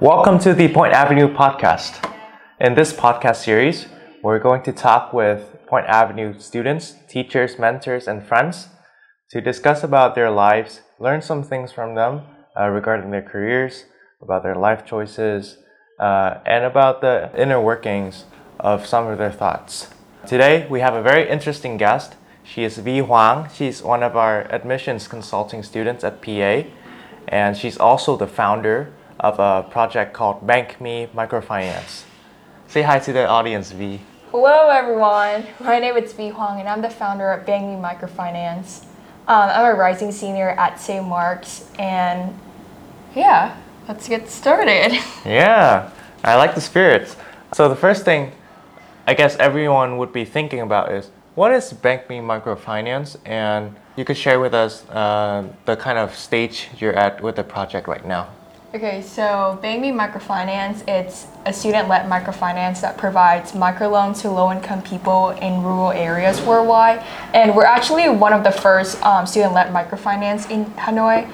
Welcome to the Point Avenue podcast. In this podcast series, we're going to talk with Point Avenue students, teachers, mentors, and friends to discuss about their lives, learn some things from them uh, regarding their careers, about their life choices, uh, and about the inner workings of some of their thoughts. Today, we have a very interesting guest. She is Vy Hoang. She's one of our admissions consulting students at PA, and she's also the founder of a project called Bank Mi Microfinance. Say hi to the audience, Vy. Hello, everyone. My name is Vy Hoang, and I'm the founder of Bank Mi Microfinance. Um, I'm a rising senior at St. Mark's, and yeah, let's get started. Yeah, I like the spirits. So the first thing I guess everyone would be thinking about is what is Bank Mi Microfinance, and you could share with us uh, the kind of stage you're at with the project right now. Okay, so Bank Mi Microfinance, it's a student-led microfinance that provides microloans to low-income people in rural areas worldwide. And we're actually one of the first um, student-led microfinance in Hanoi.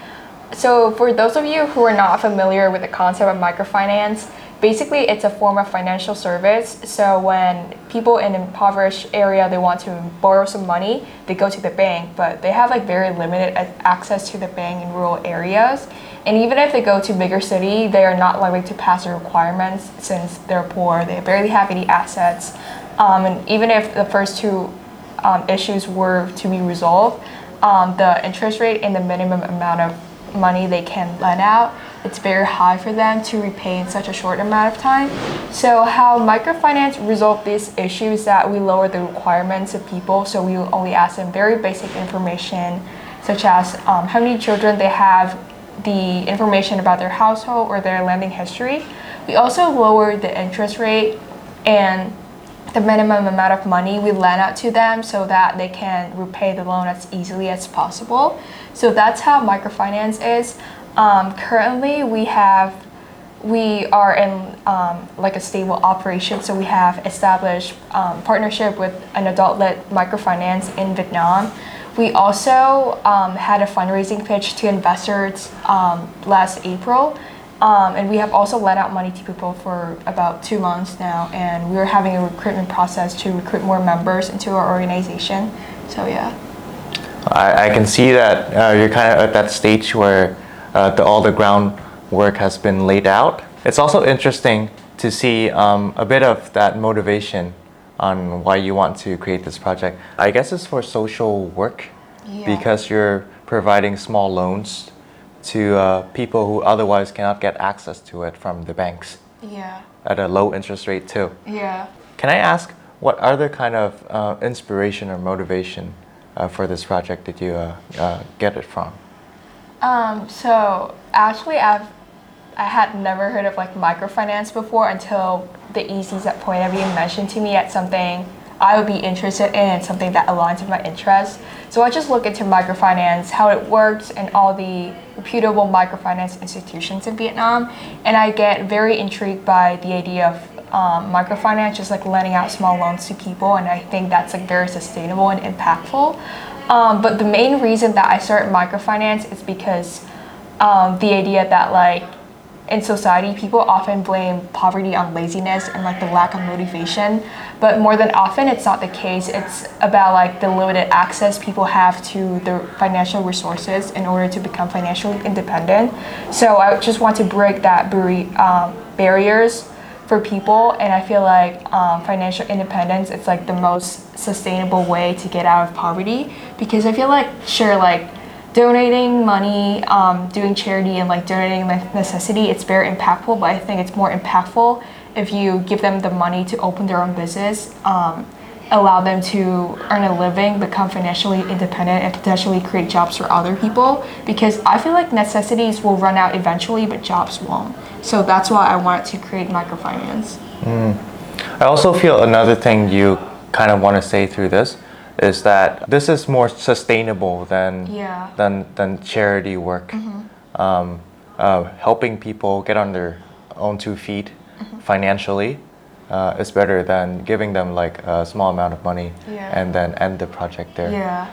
So for those of you who are not familiar with the concept of microfinance, basically it's a form of financial service. So when people in impoverished area they want to borrow some money, they go to the bank, but they have like very limited access to the bank in rural areas. And even if they go to bigger city, they are not likely to pass the requirements since they're poor. They barely have any assets. Um, and even if the first two um, issues were to be resolved, um, the interest rate and the minimum amount of money they can lend out, it's very high for them to repay in such a short amount of time. So how microfinance resolve these issues that we lower the requirements of people. So we only ask them very basic information, such as um, how many children they have, the information about their household or their lending history. We also lowered the interest rate and the minimum amount of money we lend out to them so that they can repay the loan as easily as possible. So that's how microfinance is. Um, currently, we have we are in um, like a stable operation, so we have established um, partnership with an adult-led microfinance in Vietnam we also um, had a fundraising pitch to investors um, last April. Um, and we have also lent out money to people for about two months now. And we're having a recruitment process to recruit more members into our organization. So, yeah. I, I can see that uh, you're kind of at that stage where uh, the, all the groundwork has been laid out. It's also interesting to see um, a bit of that motivation on why you want to create this project. I guess it's for social work yeah. because you're providing small loans to uh, people who otherwise cannot get access to it from the banks. Yeah. At a low interest rate too. Yeah. Can I ask what other kind of uh, inspiration or motivation uh, for this project did you uh, uh, get it from? Um, so actually, I've I had never heard of like microfinance before until the ECs at Point Avenue mentioned to me at something I would be interested in and something that aligns with my interests. So I just look into microfinance, how it works, and all the reputable microfinance institutions in Vietnam, and I get very intrigued by the idea of um, microfinance, just like lending out small loans to people, and I think that's like very sustainable and impactful. Um, but the main reason that I started microfinance is because um, the idea that like in society, people often blame poverty on laziness and like the lack of motivation. But more than often, it's not the case. It's about like the limited access people have to the financial resources in order to become financially independent. So I just want to break that um, barriers for people, and I feel like um, financial independence it's like the most sustainable way to get out of poverty because I feel like sure like donating money, um, doing charity, and like donating necessity, it's very impactful. But I think it's more impactful if you give them the money to open their own business, um, allow them to earn a living, become financially independent, and potentially create jobs for other people. Because I feel like necessities will run out eventually, but jobs won't. So that's why I wanted to create microfinance. Mm. I also feel another thing you kind of want to say through this is that this is more sustainable than yeah. than than charity work. Mm-hmm. Um, uh, helping people get on their own two feet mm-hmm. financially uh, is better than giving them like a small amount of money yeah. and then end the project there. Yeah.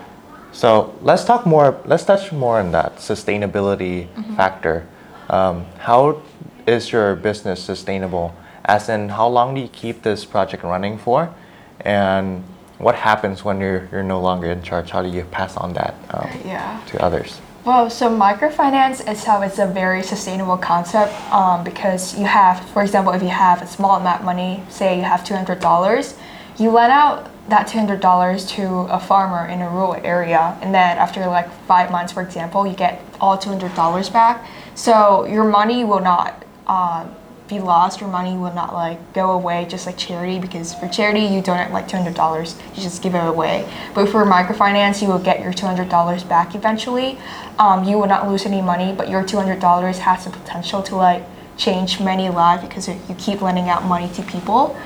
So let's talk more. Let's touch more on that sustainability mm-hmm. factor. Um, how is your business sustainable? As in, how long do you keep this project running for? And what happens when you're, you're no longer in charge? How do you pass on that um, Yeah. to others? Well, so microfinance itself is a very sustainable concept um, because you have, for example, if you have a small amount of money, say you have $200, you lend out that $200 to a farmer in a rural area, and then after like five months, for example, you get all $200 back. So your money will not uh, be lost, your money will not like go away just like charity because for charity you donate like $200, you just give it away. But for microfinance, you will get your $200 back eventually. Um, you will not lose any money, but your $200 has the potential to like change many lives because you keep lending out money to people.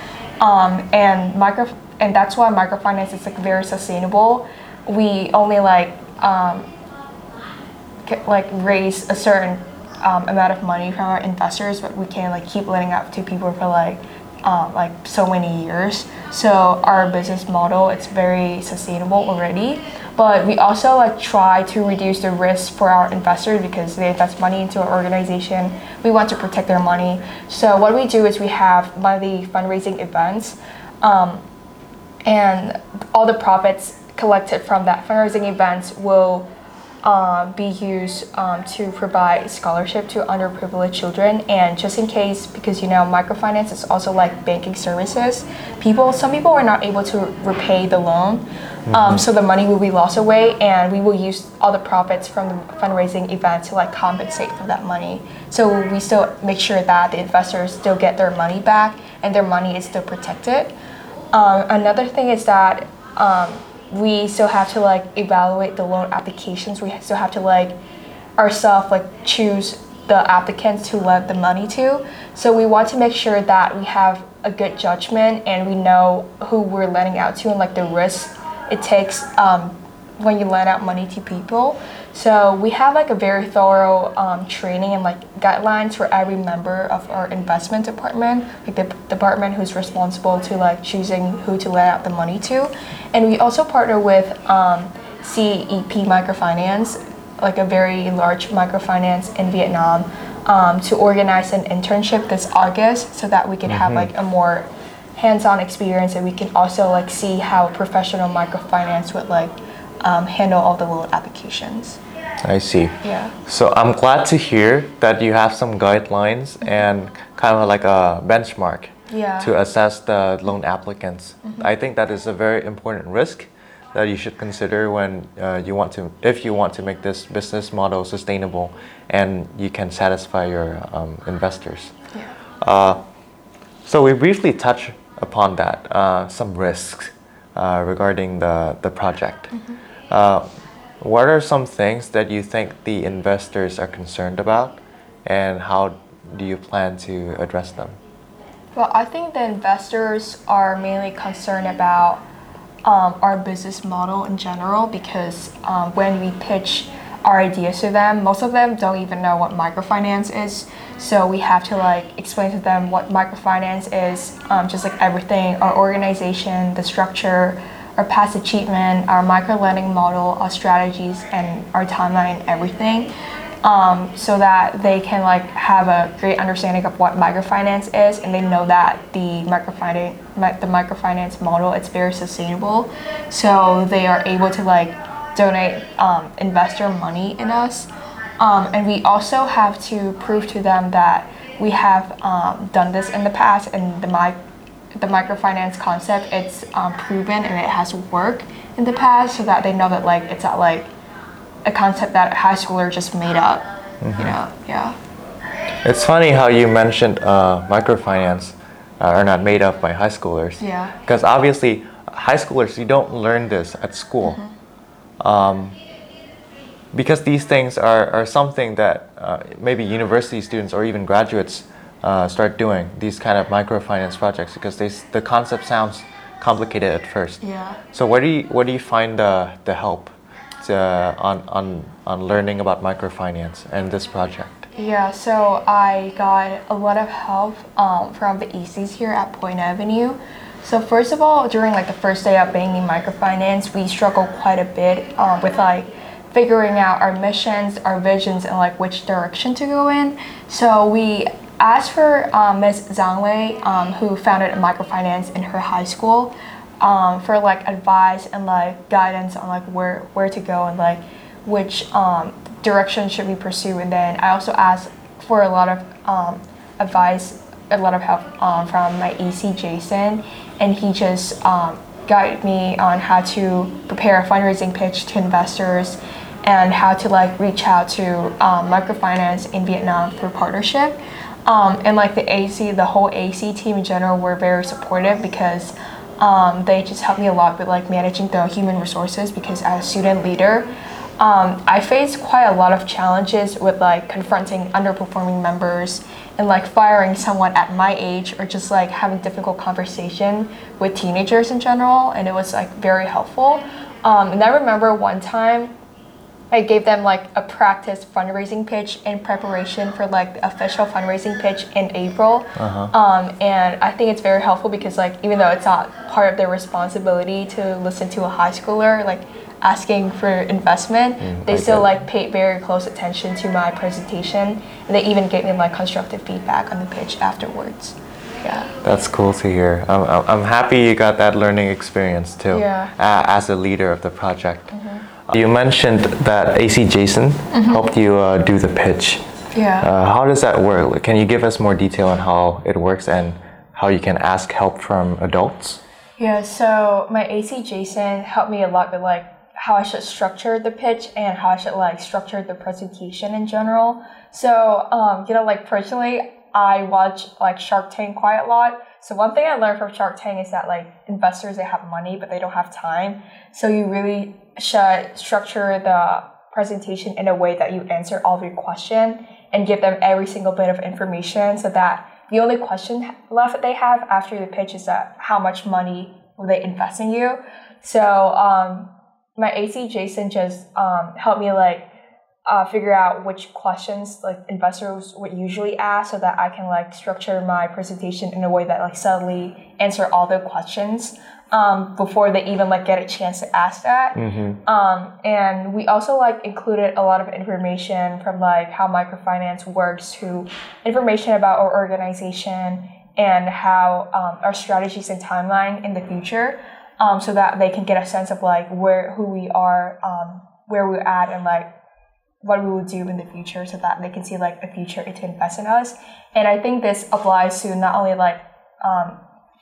Um, and micro and that's why microfinance is like very sustainable. We only like um, like raise a certain um, amount of money from our investors, but we can like keep lending out to people for like um, like so many years. So our business model it's very sustainable already. But we also like try to reduce the risk for our investors because they invest money into our organization. We want to protect their money. So what we do is we have monthly fundraising events. Um, and all the profits collected from that fundraising events will um, be used um, to provide scholarship to underprivileged children. And just in case because you know microfinance is also like banking services people some people are not able to repay the loan. Um, so the money will be lost away and we will use all the profits from the fundraising event to like compensate for that money. So we still make sure that the investors still get their money back and their money is still protected. Um, another thing is that um, we still have to like evaluate the loan applications. We still have to like ourselves like choose the applicants to lend the money to. So we want to make sure that we have a good judgment and we know who we're lending out to and like the risk it takes um, when you lend out money to people. So we have like a very thorough um, training and like guidelines for every member of our investment department, like the department who's responsible to like choosing who to lend out the money to. And we also partner with um, CEP Microfinance, like a very large microfinance in Vietnam, um, to organize an internship this August so that we can have like a more hands-on experience and we can also like see how professional microfinance would like um, handle all the loan applications. I see. Yeah. So I'm glad to hear that you have some guidelines and kind of like a benchmark Yeah. to assess the loan applicants. I think that is a very important risk that you should consider when uh, you want to, if you want to make this business model sustainable and you can satisfy your um, investors. Yeah. Uh, so we briefly touched upon that, uh, some risks uh, regarding the, the project. Uh, what are some things that you think the investors are concerned about and how do you plan to address them? Well, I think the investors are mainly concerned about um, our business model in general because um, when we pitch our ideas to them, most of them don't even know what microfinance is. So we have to like explain to them what microfinance is, um, just like everything, our organization, the structure, our past achievement, our micro lending model, our strategies, and our timeline, and everything um, so that they can like have a great understanding of what microfinance is and they know that the microfinance the microfinance model it's very sustainable. So they are able to like donate um, investor money in us. Um, and we also have to prove to them that we have um, done this in the past and the mic the microfinance concept it's um, proven and it has worked in the past so that they know that like it's not like a concept that high schooler just made up. You know, yeah. It's funny how you mentioned uh, microfinance uh, are not made up by high schoolers. Yeah. Because obviously, high schoolers, you don't learn this at school. Um, because these things are, are something that uh, maybe university students or even graduates uh, start doing, these kind of microfinance projects, because they, the concept sounds complicated at first. Yeah. So where do you, where do you find the, the help to, on, on, on learning about microfinance and this project? Yeah, so I got a lot of help um, from the ECs here at Point Avenue. So first of all, during like the first day of being in microfinance, we struggled quite a bit um, with like figuring out our missions, our visions, and like which direction to go in. So we asked for um, Ms. Zhang Wei, um, who founded microfinance in her high school, um, for like advice and like guidance on like where where to go and like which um, direction should we pursue. And then I also asked for a lot of um, advice, a lot of help um, from my EC Jason, and he just guided me on how to prepare a fundraising pitch to investors and how to like reach out to microfinance in Vietnam for partnership. Um, and like the AC, the whole AC team in general were very supportive because um, they just helped me a lot with like managing the human resources because as a student leader, um, I faced quite a lot of challenges with like confronting underperforming members and like firing someone at my age or just like having difficult conversation with teenagers in general and it was like very helpful. Um, and I remember one time I gave them like a practice fundraising pitch in preparation for like the official fundraising pitch in April. Uh-huh. Um, and I think it's very helpful because like even though it's not part of their responsibility to listen to a high schooler like asking for investment, mm, they still like paid very close attention to my presentation and they even gave me like constructive feedback on the pitch afterwards. Yeah. That's cool to hear. I'm, I'm happy you got that learning experience too yeah. uh, as a leader of the project. Mm-hmm. You mentioned that AC Jason mm-hmm. helped you uh, do the pitch. Yeah. Uh, how does that work? Can you give us more detail on how it works and how you can ask help from adults? Yeah, so my AC Jason helped me a lot with like how I should structure the pitch and how I should like structure the presentation in general. So, um, you know, like personally, I watch like Shark Tank quite a lot. So one thing I learned from Shark Tank is that like investors they have money but they don't have time. So you really should structure the presentation in a way that you answer all of your question and give them every single bit of information so that the only question left that they have after the pitch is that how much money will they invest in you. So um, my AC Jason just um, helped me like uh, figure out which questions like investors would usually ask so that I can like structure my presentation in a way that like subtly answer all the questions um, before they even like get a chance to ask that. Mm-hmm. Um, and we also like included a lot of information from like how microfinance works to information about our organization and how um, our strategies and timeline in the future um, so that they can get a sense of like where who we are um, where we're at and like what we will do in the future so that they can see like a future to invest in us. And I think this applies to not only like um,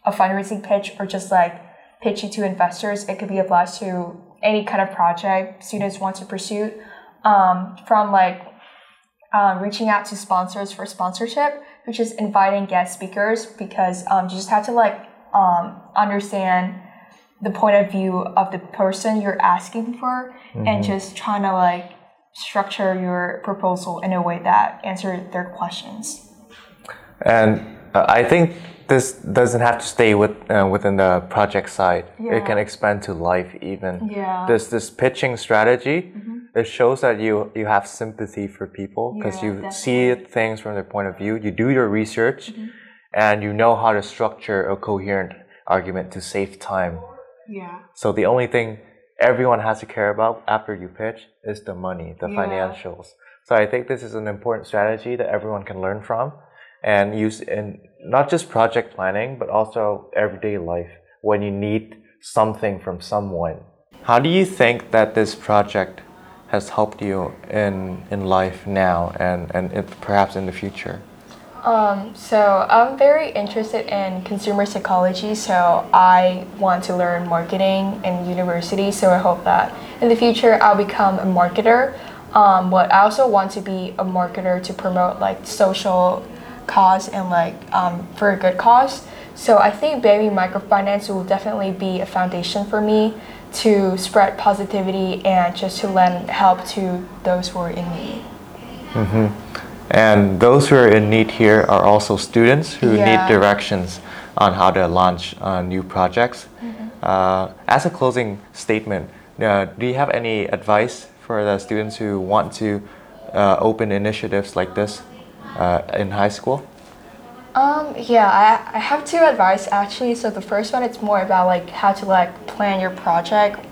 a fundraising pitch or just like pitching to investors. It could be applied to any kind of project students want to pursue, um, from like um, reaching out to sponsors for sponsorship, which is inviting guest speakers because um, you just have to like um, understand the point of view of the person you're asking for mm-hmm. and just trying to like structure your proposal in a way that answers their questions. And uh, I think this doesn't have to stay with, uh, within the project side. Yeah. It can expand to life even. Yeah. This this pitching strategy, mm-hmm. it shows that you you have sympathy for people because yeah, you definitely. see things from their point of view. You do your research, mm-hmm. and you know how to structure a coherent argument to save time. Yeah. So the only thing everyone has to care about after you pitch is the money, the yeah. financials. So I think this is an important strategy that everyone can learn from and use in not just project planning, but also everyday life when you need something from someone. How do you think that this project has helped you in, in life now and, and perhaps in the future? Um, so I'm very interested in consumer psychology, so I want to learn marketing in university. So I hope that in the future I'll become a marketer. Um, but I also want to be a marketer to promote like social cause and like um, for a good cause. So I think Bank Mi Microfinance will definitely be a foundation for me to spread positivity and just to lend help to those who are in need. Mm-hmm. And those who are in need here are also students who yeah. need directions on how to launch uh, new projects. Mm-hmm. Uh, as a closing statement, uh, do you have any advice for the students who want to uh, open initiatives like this? uh, in high school? Um, yeah, I, I have two advice actually. So the first one, it's more about like how to like plan your project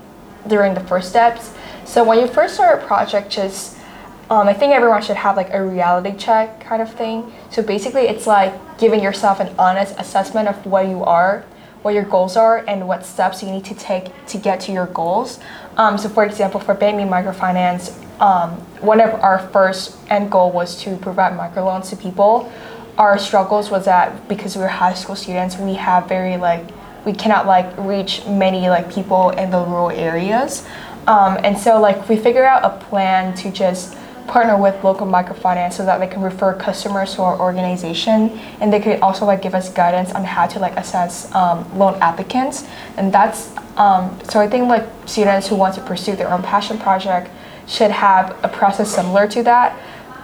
during the first steps. So when you first start a project, just um, I think everyone should have like a reality check kind of thing. So basically, it's like giving yourself an honest assessment of what you are, what your goals are, and what steps you need to take to get to your goals. Um, so, for example, for Bank Mi Microfinance, um, one of our first end goal was to provide microloans to people. Our struggles was that because we were high school students, we have very like we cannot like reach many like people in the rural areas. Um, and so like we figure out a plan to just partner with local microfinance so that they can refer customers to our organization. And they could also like give us guidance on how to like assess um, loan applicants. And that's um, so i think like students who want to pursue their own passion project should have a process similar to that.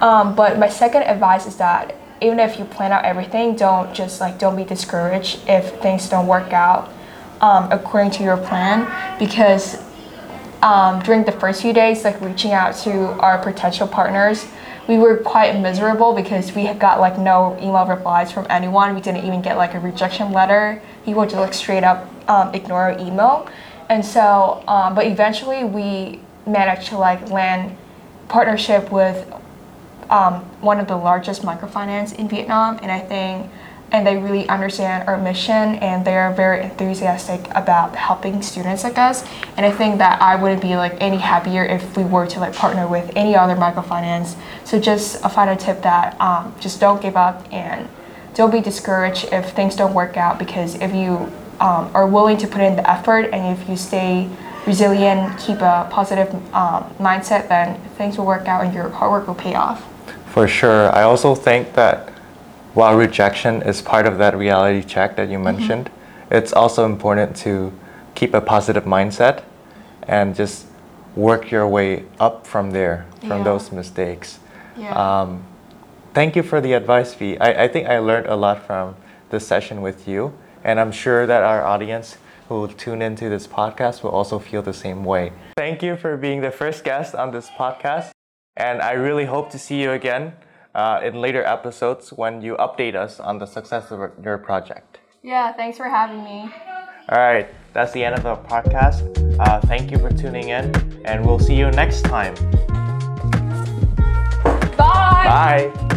Um, but my second advice is that even if you plan out everything don't just like don't be discouraged if things don't work out um, according to your plan. Because um, during the first few days, like reaching out to our potential partners, we were quite miserable because we had got like no email replies from anyone. We didn't even get like a rejection letter. People just like straight up um, ignore our email. And so, um, but eventually we managed to like land partnership with um, one of the largest microfinance in Vietnam. And I think and they really understand our mission and they're very enthusiastic about helping students like us. And i think that i wouldn't be like any happier if we were to like partner with any other microfinance. So just a final tip that um, just don't give up and don't be discouraged if things don't work out because if you um, are willing to put in the effort and if you stay resilient keep a positive um, mindset then things will work out and your hard work will pay off. For sure. I also think that while rejection is part of that reality check that you mm-hmm. mentioned, mm-hmm. it's also important to keep a positive mindset and just work your way up from there, from yeah. those mistakes. Yeah. Um, thank you for the advice, Vy. I, I think I learned a lot from this session with you, and I'm sure that our audience who will tune into this podcast will also feel the same way. Thank you for being the first guest on this podcast, and I really hope to see you again uh, in later episodes when you update us on the success of your project. Yeah, thanks for having me. All right, that's the end of the podcast. Uh, thank you for tuning in, and we'll see you next time. Bye. Bye.